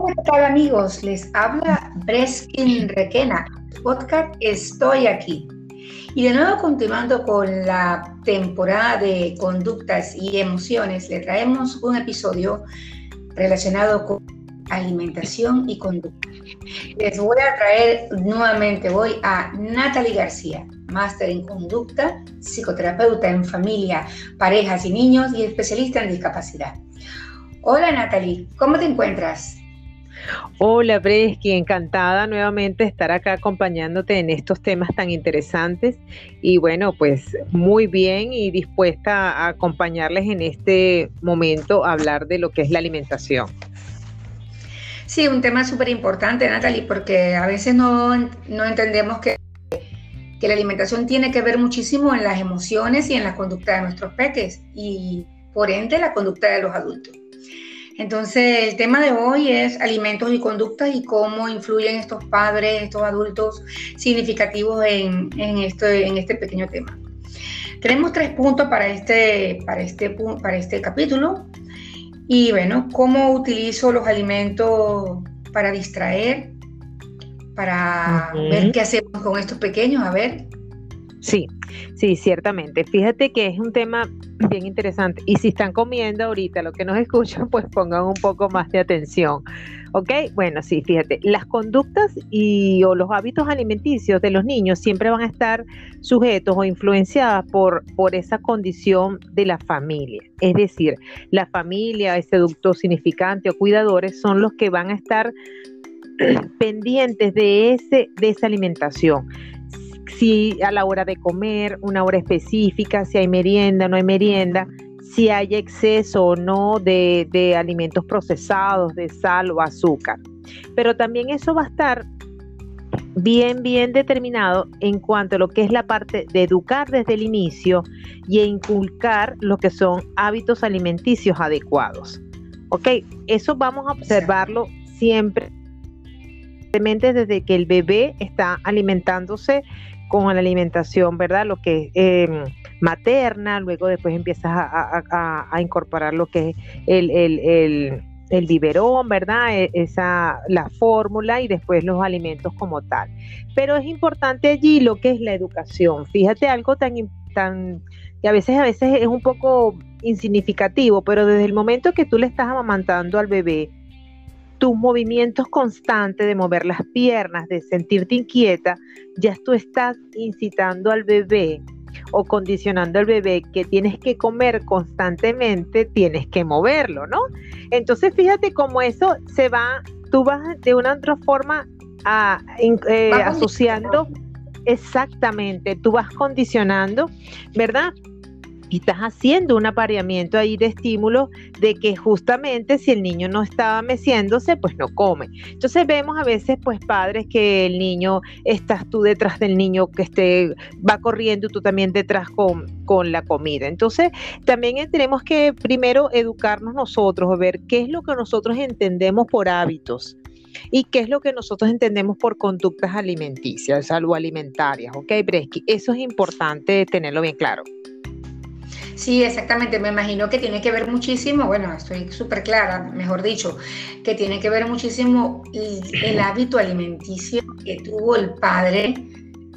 Hola, ¿qué amigos? Les habla Breskin Requena. Podcast Estoy aquí. Y de nuevo continuando con la temporada de conductas y emociones, le traemos un episodio relacionado con alimentación y conducta. Les voy a traer nuevamente voy a Natalie García, máster en conducta, psicoterapeuta en familia, parejas y niños y especialista en discapacidad. Hola Natalie, ¿cómo te encuentras? Hola Bresky, encantada nuevamente estar acá acompañándote en estos temas tan interesantes y bueno, pues muy bien y dispuesta a acompañarles en este momento a hablar de lo que es la alimentación. Sí, un tema súper importante, Natalie, porque a veces no, no entendemos que, que la alimentación tiene que ver muchísimo en las emociones y en la conducta de nuestros peques y por ende la conducta de los adultos. Entonces, el tema de hoy es alimentos y conductas y cómo influyen estos padres, estos adultos significativos en, este, en este pequeño tema. Tenemos tres puntos para este, para, este, para este capítulo. Y bueno, cómo utilizo los alimentos para distraer, para ver qué hacemos con estos pequeños. A ver, Sí, sí, ciertamente. Fíjate que es un tema bien interesante. Y si están comiendo ahorita lo que nos escuchan, pues pongan un poco más de atención. ¿Ok? Bueno, sí, fíjate, las conductas y o los hábitos alimenticios de los niños siempre van a estar sujetos o influenciadas por, por esa condición de la familia. Es decir, la familia, ese ducto significante o cuidadores son los que van a estar pendientes de, ese, de esa alimentación si a la hora de comer, una hora específica, si hay merienda, no hay merienda, si hay exceso o no de, alimentos procesados, de sal o azúcar. Pero también eso va a estar bien, bien determinado en cuanto a lo que es la parte de educar desde el inicio y inculcar lo que son hábitos alimenticios adecuados. ¿Ok? Eso vamos a observarlo siempre desde que el bebé está alimentándose con la alimentación, ¿verdad? Lo que es em, materna, luego después empiezas a, incorporar lo que es el, el, biberón, ¿verdad? E, esa, la fórmula y después los alimentos como tal. Pero es importante allí lo que es la educación. Fíjate algo tan, tan que a veces, a veces es un poco insignificativo, pero desde el momento que tú le estás amamantando al bebé, tus movimientos constantes de mover las piernas, de sentirte inquieta, ya tú estás incitando al bebé o condicionando al bebé que tienes que comer constantemente, tienes que moverlo, ¿no? Entonces fíjate cómo eso se va, tú vas de una otra forma a, eh, asociando, exactamente, tú vas condicionando, ¿verdad? Estás haciendo un apareamiento ahí de estímulos de que justamente si el niño no estaba meciéndose, pues no come. Entonces vemos a veces pues padres que el niño, estás tú detrás del niño que esté, va corriendo y tú también detrás con, con la comida. Entonces también tenemos que primero educarnos nosotros, ver qué es lo que nosotros entendemos por hábitos y qué es lo que nosotros entendemos por conductas alimenticias, salud alimentarias, ¿ok, Bresky? Eso es importante tenerlo bien claro. Sí, exactamente. Me imagino que tiene que ver muchísimo, bueno, estoy súper clara, mejor dicho, que tiene que ver muchísimo el, hábito alimenticio que tuvo el padre,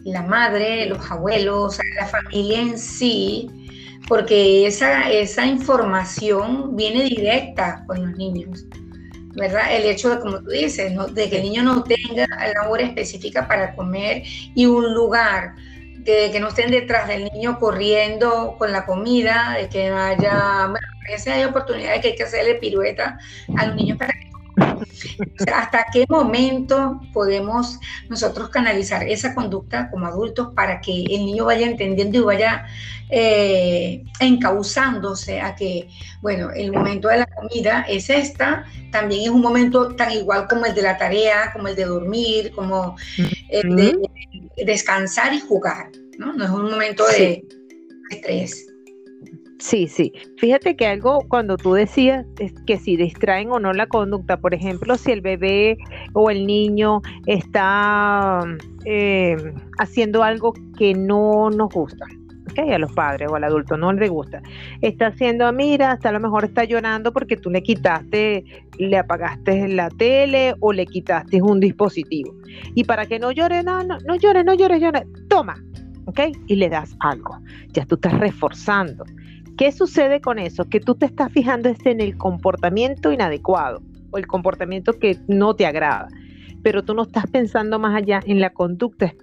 la madre, los abuelos, la familia en sí, porque esa, esa información viene directa con los niños. ¿verdad? El hecho de, como tú dices, de que el niño no tenga la hora específica para comer y un lugar que no estén detrás del niño corriendo con la comida, de que haya, bueno, a hay oportunidades que hay que hacerle pirueta a los niños para que ¿Hasta qué momento podemos nosotros canalizar esa conducta como adultos para que el niño vaya entendiendo y vaya eh, encauzándose a que, bueno, el momento de la comida es esta, también es un momento tan igual como el de la tarea, como el de dormir, como el de descansar y jugar, ¿no? No es un momento de estrés. Sí, sí. Fíjate que algo cuando tú decías es que si distraen o no la conducta, por ejemplo, si el bebé o el niño está eh, haciendo algo que no nos gusta, ¿ok? A los padres o al adulto no le gusta. Está haciendo, mira, hasta a lo mejor está llorando porque tú le quitaste, le apagaste la tele o le quitaste un dispositivo. Y para que no llore, no, no, no llore, no llore, llore, toma, ¿ok? Y le das algo. Ya tú estás reforzando. ¿Qué sucede con eso? Que tú te estás fijando en el comportamiento inadecuado o el comportamiento que no te agrada, pero tú no estás pensando más allá en la conducta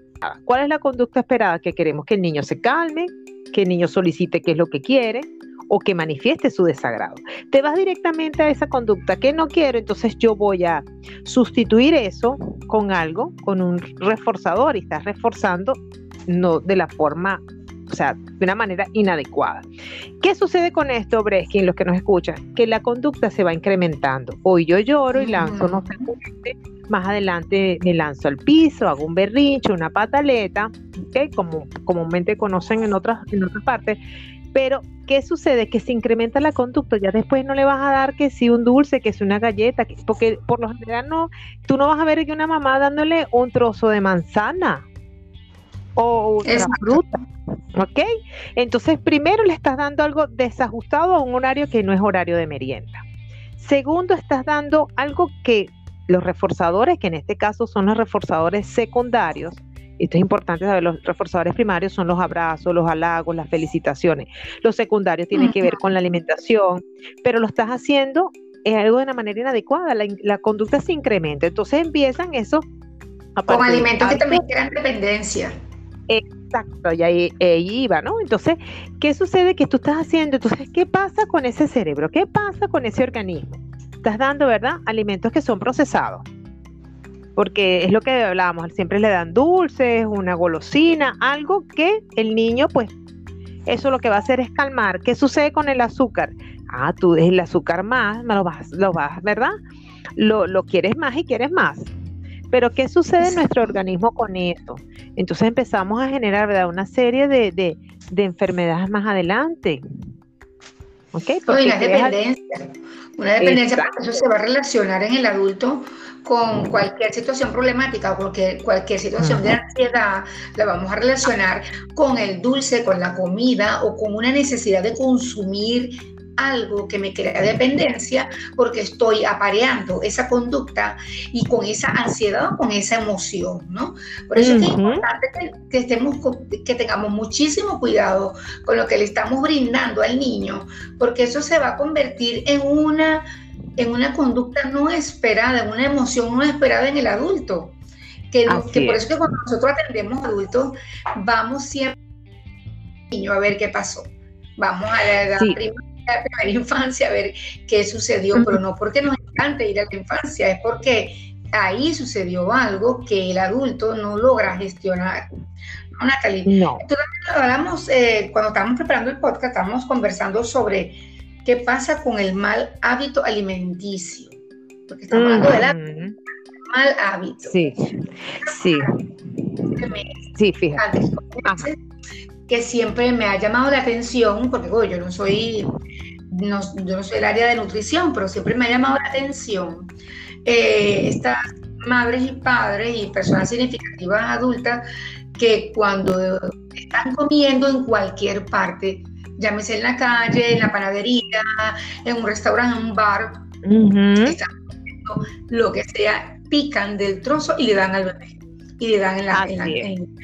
¿Cuál es la conducta esperada? Que queremos que el niño se calme, que el niño solicite qué es lo que quiere o que manifieste su desagrado. Te vas directamente a esa conducta que no quiero, entonces yo voy a sustituir eso con algo, con un reforzador y estás reforzando no de la forma o sea, de una manera inadecuada. ¿Qué sucede con esto, Breskin, los que nos escuchan? Que la conducta se va incrementando. Hoy yo lloro y lanzo, no sé, más adelante me lanzo al piso, hago un berrinche, una pataleta, ¿okay? como comúnmente conocen en otras, en otras partes. Pero, ¿qué sucede? Que se incrementa la conducta, ya después no le vas a dar que si un dulce, que si una galleta, porque por lo general no, tú no vas a ver que una mamá dándole un trozo de manzana o una fruta. ¿Ok? Entonces, primero le estás dando algo desajustado a un horario que no es horario de merienda. Segundo, estás dando algo que los reforzadores, que en este caso son los reforzadores secundarios, esto es importante saber, los reforzadores primarios son los abrazos, los halagos, las felicitaciones. Los secundarios tienen que ver con la alimentación, pero lo estás haciendo es algo de una manera inadecuada, la, conducta se incrementa. Entonces empiezan eso. Con alimentos que también crean dependencia. Exacto, y ahí, iba, ¿no? Entonces, ¿qué sucede que tú estás haciendo? Entonces, ¿qué pasa con ese cerebro? ¿Qué pasa con ese organismo? Estás dando, ¿verdad? Alimentos que son procesados. Porque es lo que hablábamos, siempre le dan dulces, una golosina, algo que el niño, pues, eso lo que va a hacer es calmar. ¿Qué sucede con el azúcar? Ah, tú el azúcar más, lo vas, lo vas, ¿verdad? Lo, lo quieres más y quieres más. Pero ¿qué sucede en nuestro organismo con esto? Entonces empezamos a generar ¿verdad? una serie de, enfermedades más adelante. ¿Okay? una dependencia. Una dependencia, porque eso se va a relacionar en el adulto con cualquier situación problemática o cualquier, cualquier situación de ansiedad, la vamos a relacionar con el dulce, con la comida o con una necesidad de consumir algo que me crea dependencia porque estoy apareando esa conducta y con esa ansiedad con esa emoción, ¿no? Por eso es importante que, estemos, que tengamos muchísimo cuidado con lo que le estamos brindando al niño, porque eso se va a convertir en una, en una conducta no esperada, en una emoción no esperada en el adulto. Que, que por eso que cuando nosotros atendemos adultos, vamos siempre niño a ver qué pasó. Vamos a la edad la primera infancia a ver qué sucedió, pero no porque nos encante ir a la infancia, es porque ahí sucedió algo que el adulto no logra gestionar. ¿No, Natalie? No. Hablamos, eh, cuando estábamos preparando el podcast, estábamos conversando sobre qué pasa con el mal hábito alimenticio. Porque estamos hablando del mal hábito. Sí, sí. Sí, fíjate que siempre me ha llamado la atención, porque yo no soy, no, yo no soy el área de nutrición, pero siempre me ha llamado la atención eh, estas madres y padres y personas significativas adultas que cuando están comiendo en cualquier parte, llámese en la calle, en la panadería, en un restaurante, en un bar, están comiendo lo que sea, pican del trozo y le dan al bebé. Y le dan en la, en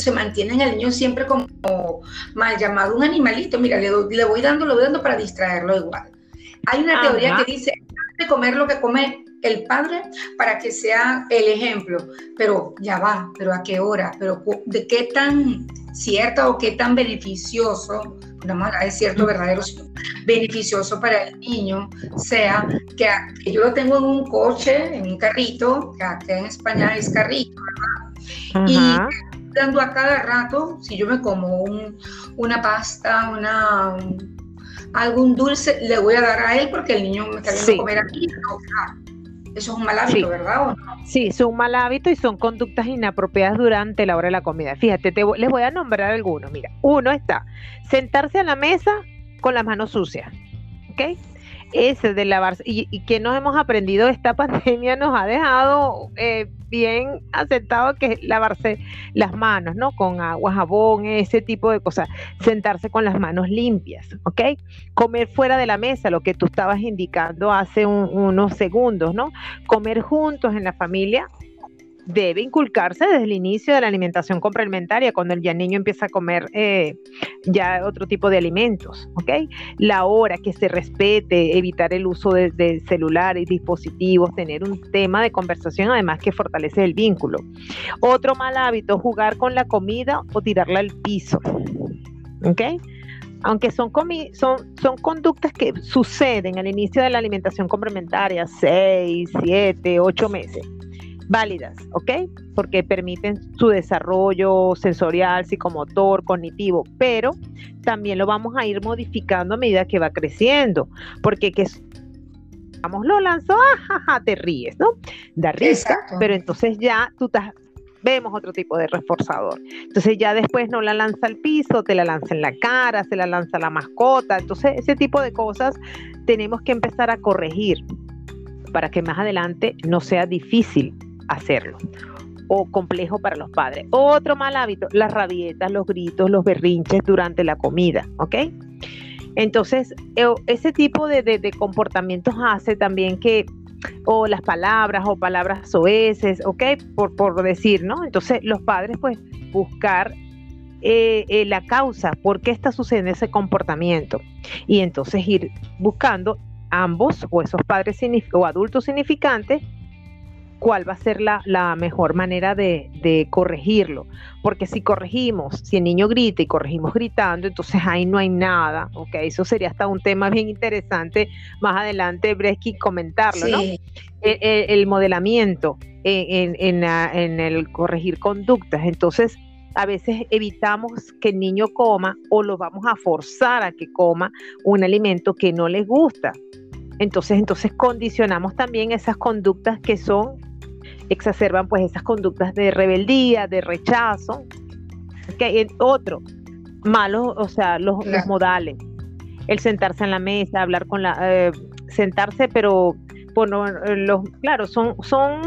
se mantienen al niño siempre como mal llamado un animalito. Mira, le, le voy dando, lo voy dando para distraerlo igual. Hay una teoría que dice de comer lo que come el padre para que sea el ejemplo, pero ya va, pero a qué hora, pero de qué tan cierta o qué tan beneficioso, vamos a es cierto, verdadero, beneficioso para el niño sea que, yo lo tengo en un coche, en un carrito, que acá en España es carrito, ¿verdad? Y dando a cada rato, si yo me como una pasta, una, algún dulce, le voy a dar a él porque el niño me está viendo comer aquí. eso es un mal hábito, ¿verdad? ¿O no? Sí, son un mal hábito y son conductas inapropiadas durante la hora de la comida. Fíjate, les voy a nombrar algunos. Mira, uno está sentarse a la mesa con las manos sucias. ¿Ok? Ese de lavarse. Y, y que nos hemos aprendido esta pandemia nos ha dejado eh, bien aceptado que es lavarse las manos, ¿no? Con agua, jabón, ese tipo de cosas. Sentarse con las manos limpias, ¿ok? Comer fuera de la mesa, lo que tú estabas indicando hace unos segundos, ¿no? Comer juntos en la familia debe inculcarse desde el inicio de la alimentación complementaria, cuando el ya niño empieza a comer eh, ya otro tipo de alimentos, ¿ok? La hora que se respete, evitar el uso de, celulares, dispositivos, tener un tema de conversación, además que fortalece el vínculo. Otro mal hábito, jugar con la comida o tirarla al piso, ¿ok? aunque son, son, son conductas que suceden al inicio de la alimentación complementaria, 6, 7, 8 meses válidas, ¿ok? Porque permiten su desarrollo sensorial, psicomotor, cognitivo, pero también lo vamos a ir modificando a medida que va creciendo, porque que vamos, lo lanzó, ajaja, te ríes, ¿no? Da risa, pero entonces ya tú estás vemos otro tipo de reforzador. Entonces ya después no la lanza al piso, te la lanza en la cara, se la lanza la mascota. Entonces ese tipo de cosas tenemos que empezar a corregir para que más adelante no sea difícil hacerlo o complejo para los padres. Otro mal hábito, las rabietas, los gritos, los berrinches durante la comida, ¿ok? Entonces, e, ese tipo de, comportamientos hace también que, o las palabras, o palabras soeces, ¿ok? Por, por decir, ¿no? Entonces, los padres, pues, buscar eh, eh, la causa, por qué está sucediendo ese comportamiento. Y entonces ir buscando ambos, o esos padres o adultos significantes, cuál va a ser la, mejor manera de, corregirlo. Porque si corregimos, si el niño grita y corregimos gritando, entonces ahí no hay nada, ¿ok? Eso sería hasta un tema bien interesante más adelante, Bresky, comentarlo, ¿no? E, e, el, modelamiento en, en el corregir conductas. Entonces, a veces evitamos que el niño coma o lo vamos a forzar a que coma un alimento que no les gusta. Entonces, entonces condicionamos también esas conductas que son exacerban pues esas conductas de rebeldía, de rechazo. Que otro, malos, o sea, los, modales. El sentarse en la mesa, hablar con la, eh, sentarse, pero bueno, los, claro, son, son,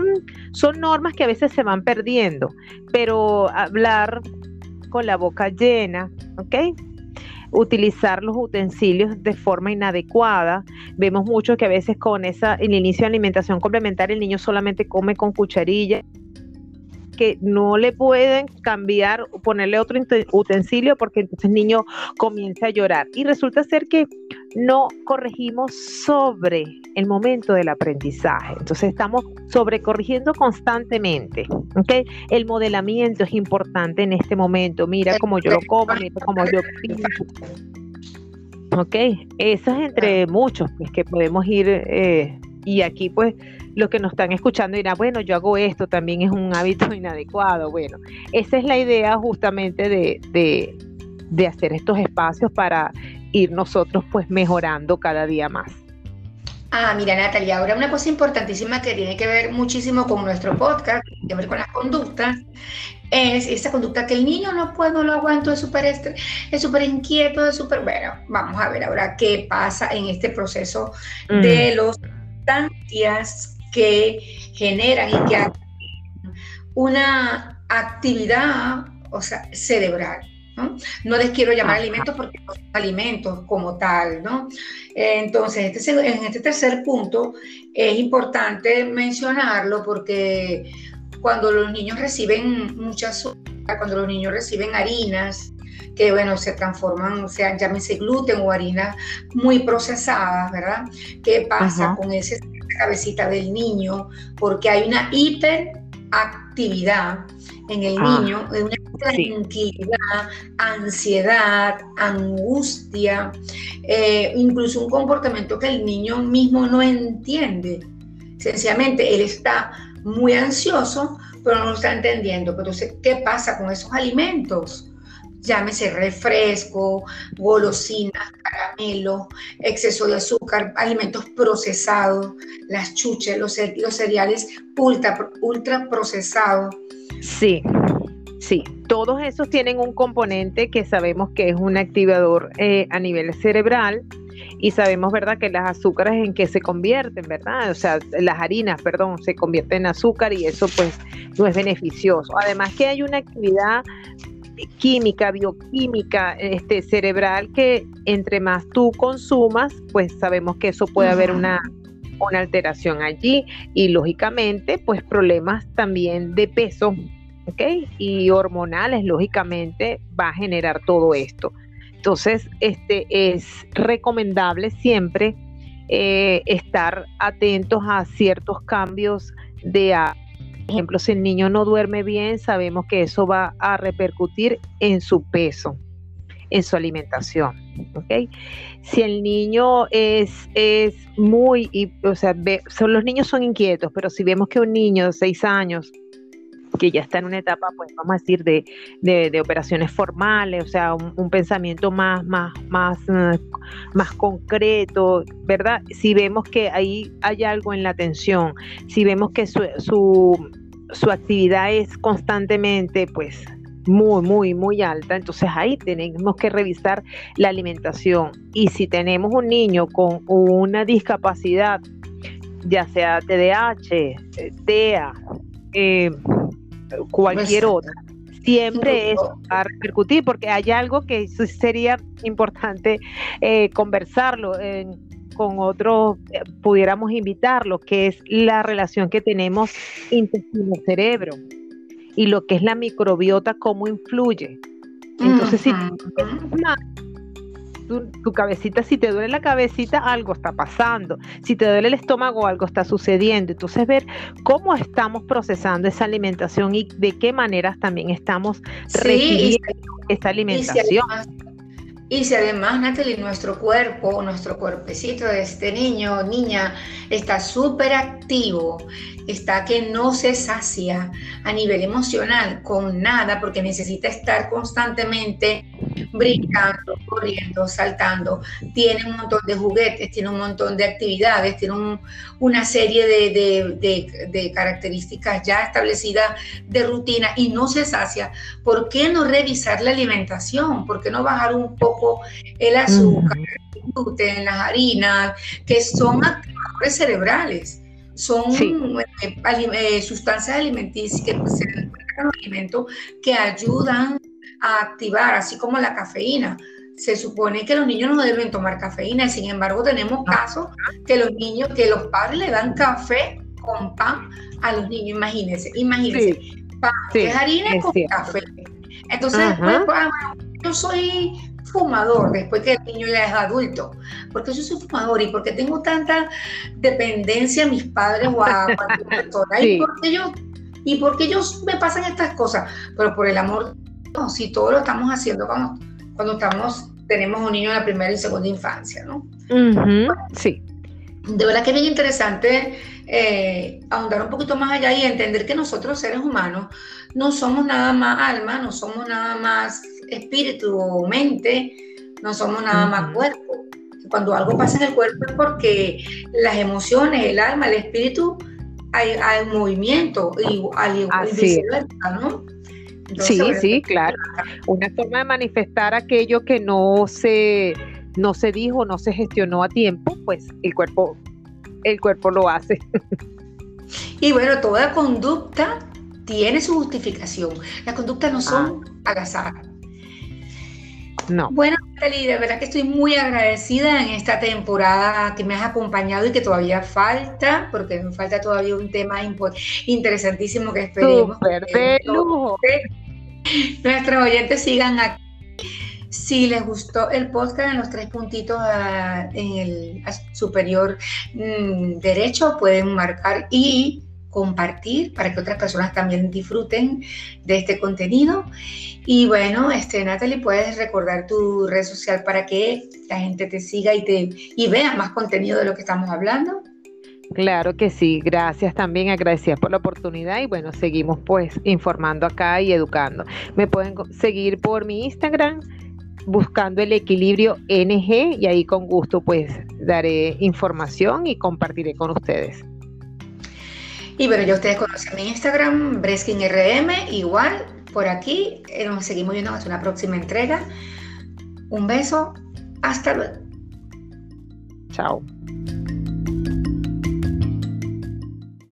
son normas que a veces se van perdiendo, pero hablar con la boca llena, ¿ok? Utilizar los utensilios de forma inadecuada. Vemos mucho que a veces con esa, el inicio de alimentación complementaria el niño solamente come con cucharilla que no le pueden cambiar, o ponerle otro utensilio porque entonces el niño comienza a llorar. Y resulta ser que no corregimos sobre el momento del aprendizaje. Entonces estamos sobrecorrigiendo constantemente. ¿okay? El modelamiento es importante en este momento. Mira cómo yo lo como, mira cómo yo Ok, eso es entre muchos pues, que podemos ir eh, y aquí pues los que nos están escuchando dirán, bueno, yo hago esto, también es un hábito inadecuado. Bueno, esa es la idea justamente de, de, de hacer estos espacios para ir nosotros pues mejorando cada día más. Ah, mira Natalia, ahora una cosa importantísima que tiene que ver muchísimo con nuestro podcast, tiene que ver con las conductas, es esa conducta que el niño no puede, no lo aguanto, es súper es súper inquieto, es súper... Bueno, vamos a ver ahora qué pasa en este proceso de mm. los sustancias que generan y que una actividad o sea, cerebral. ¿no? no les quiero llamar alimentos porque no son alimentos como tal, ¿no? Entonces, este, en este tercer punto es importante mencionarlo porque cuando los niños reciben muchas cuando los niños reciben harinas, que bueno, se transforman, o sea, llámese gluten o harinas muy procesadas, ¿verdad? ¿Qué pasa con esa cabecita del niño? Porque hay una hiperactividad en el ah, niño, una tranquilidad, ansiedad, angustia, eh, incluso un comportamiento que el niño mismo no entiende. Sencillamente, él está muy ansioso, pero no lo está entendiendo. Pero entonces, ¿qué pasa con esos alimentos? Llámese refresco, golosinas, caramelo, exceso de azúcar, alimentos procesados, las chuches, los, cereales ultra, ultra procesados. Sí, sí, todos esos tienen un componente que sabemos que es un activador eh, a nivel cerebral y sabemos, ¿verdad?, que las azúcares en que se convierten, ¿verdad? O sea, las harinas, perdón, se convierten en azúcar y eso pues no es beneficioso. Además que hay una actividad química, bioquímica, este, cerebral, que entre más tú consumas, pues sabemos que eso puede haber una, una alteración allí y lógicamente, pues problemas también de peso, ¿ok? Y hormonales, lógicamente, va a generar todo esto. Entonces, este es recomendable siempre eh, estar atentos a ciertos cambios de ejemplo, si el niño no duerme bien, sabemos que eso va a repercutir en su peso, en su alimentación. ¿okay? Si el niño es, es muy, o sea, son, los niños son inquietos, pero si vemos que un niño de seis años que ya está en una etapa, pues vamos a decir, de, de, operaciones formales, o sea, un, pensamiento más, más, más, eh, más concreto, ¿verdad? Si vemos que ahí hay algo en la atención, si vemos que su, su, su actividad es constantemente, pues, muy, muy, muy alta, entonces ahí tenemos que revisar la alimentación. Y si tenemos un niño con una discapacidad, ya sea TDAH, TEA, eh, cualquier otra. Siempre es a repercutir, porque hay algo que sería importante eh, conversarlo con otros, eh, pudiéramos invitarlo, que es la relación que tenemos intestino-cerebro y lo que es la microbiota, cómo influye. Entonces, si tu, cabecita, si te duele la cabecita, algo está pasando. Si te duele el estómago, algo está sucediendo. Entonces, ver cómo estamos procesando esa alimentación y de qué maneras también estamos recibiendo esa alimentación. Y si además, Natalie, nuestro cuerpo, nuestro cuerpecito de este niño o niña está súper activo, está que no se sacia a nivel emocional con nada porque necesita estar constantemente brincando, corriendo, saltando, tiene un montón de juguetes, tiene un montón de actividades, tiene una serie de, características ya establecidas de rutina y no se sacia, ¿por qué no revisar la alimentación? ¿Por qué no bajar un poco el azúcar, el gluten, las harinas, que son activadores cerebrales? Son eh, eh, sustancias alimenticias que pues, alimentos que ayudan a activar, así como la cafeína. Se supone que los niños no deben tomar cafeína, y sin embargo tenemos ah. casos que los niños, que los padres le dan café con pan a los niños, imagínense, imagínense, pan, es harina con café. Entonces después, pues, yo soy fumador después que el niño ya es adulto, porque yo soy fumador y porque tengo tanta dependencia a mis padres o a cualquier persona, y porque yo y porque ellos me pasan estas cosas, pero por el amor si todo lo estamos haciendo cuando, cuando estamos, tenemos un niño en la primera y segunda infancia, ¿no? sí. De verdad que es bien interesante eh, ahondar un poquito más allá y entender que nosotros seres humanos no somos nada más alma, no somos nada más espíritu o mente, no somos nada más cuerpo. Cuando algo pasa en el cuerpo es porque las emociones, el alma, el espíritu, hay, hay movimiento y, al ¿no? Sí, sí, claro. Una forma de manifestar aquello que no se, no se dijo, no se gestionó a tiempo, pues el cuerpo, el cuerpo lo hace. Y bueno, toda conducta tiene su justificación. Las conductas no son ah. No. Bueno, Natalie, de verdad que estoy muy agradecida en esta temporada que me has acompañado y que todavía falta, porque me falta todavía un tema interesantísimo que esperemos. Super de lujo. Nuestros oyentes sigan aquí. Si les gustó el podcast en los tres puntitos ah, en el superior mm, derecho, pueden marcar y compartir para que otras personas también disfruten de este contenido. Y bueno, este, Natalie, puedes recordar tu red social para que la gente te siga y, te, y vea más contenido de lo que estamos hablando. Claro que sí, gracias también, agradecidas por la oportunidad y bueno, seguimos pues informando acá y educando. Me pueden seguir por mi Instagram buscando el equilibrio NG y ahí con gusto pues daré información y compartiré con ustedes. Y bueno, ya ustedes conocen mi Instagram, BreskinRM, igual por aquí. Eh, nos seguimos viendo hasta una próxima entrega. Un beso, hasta luego. Chao.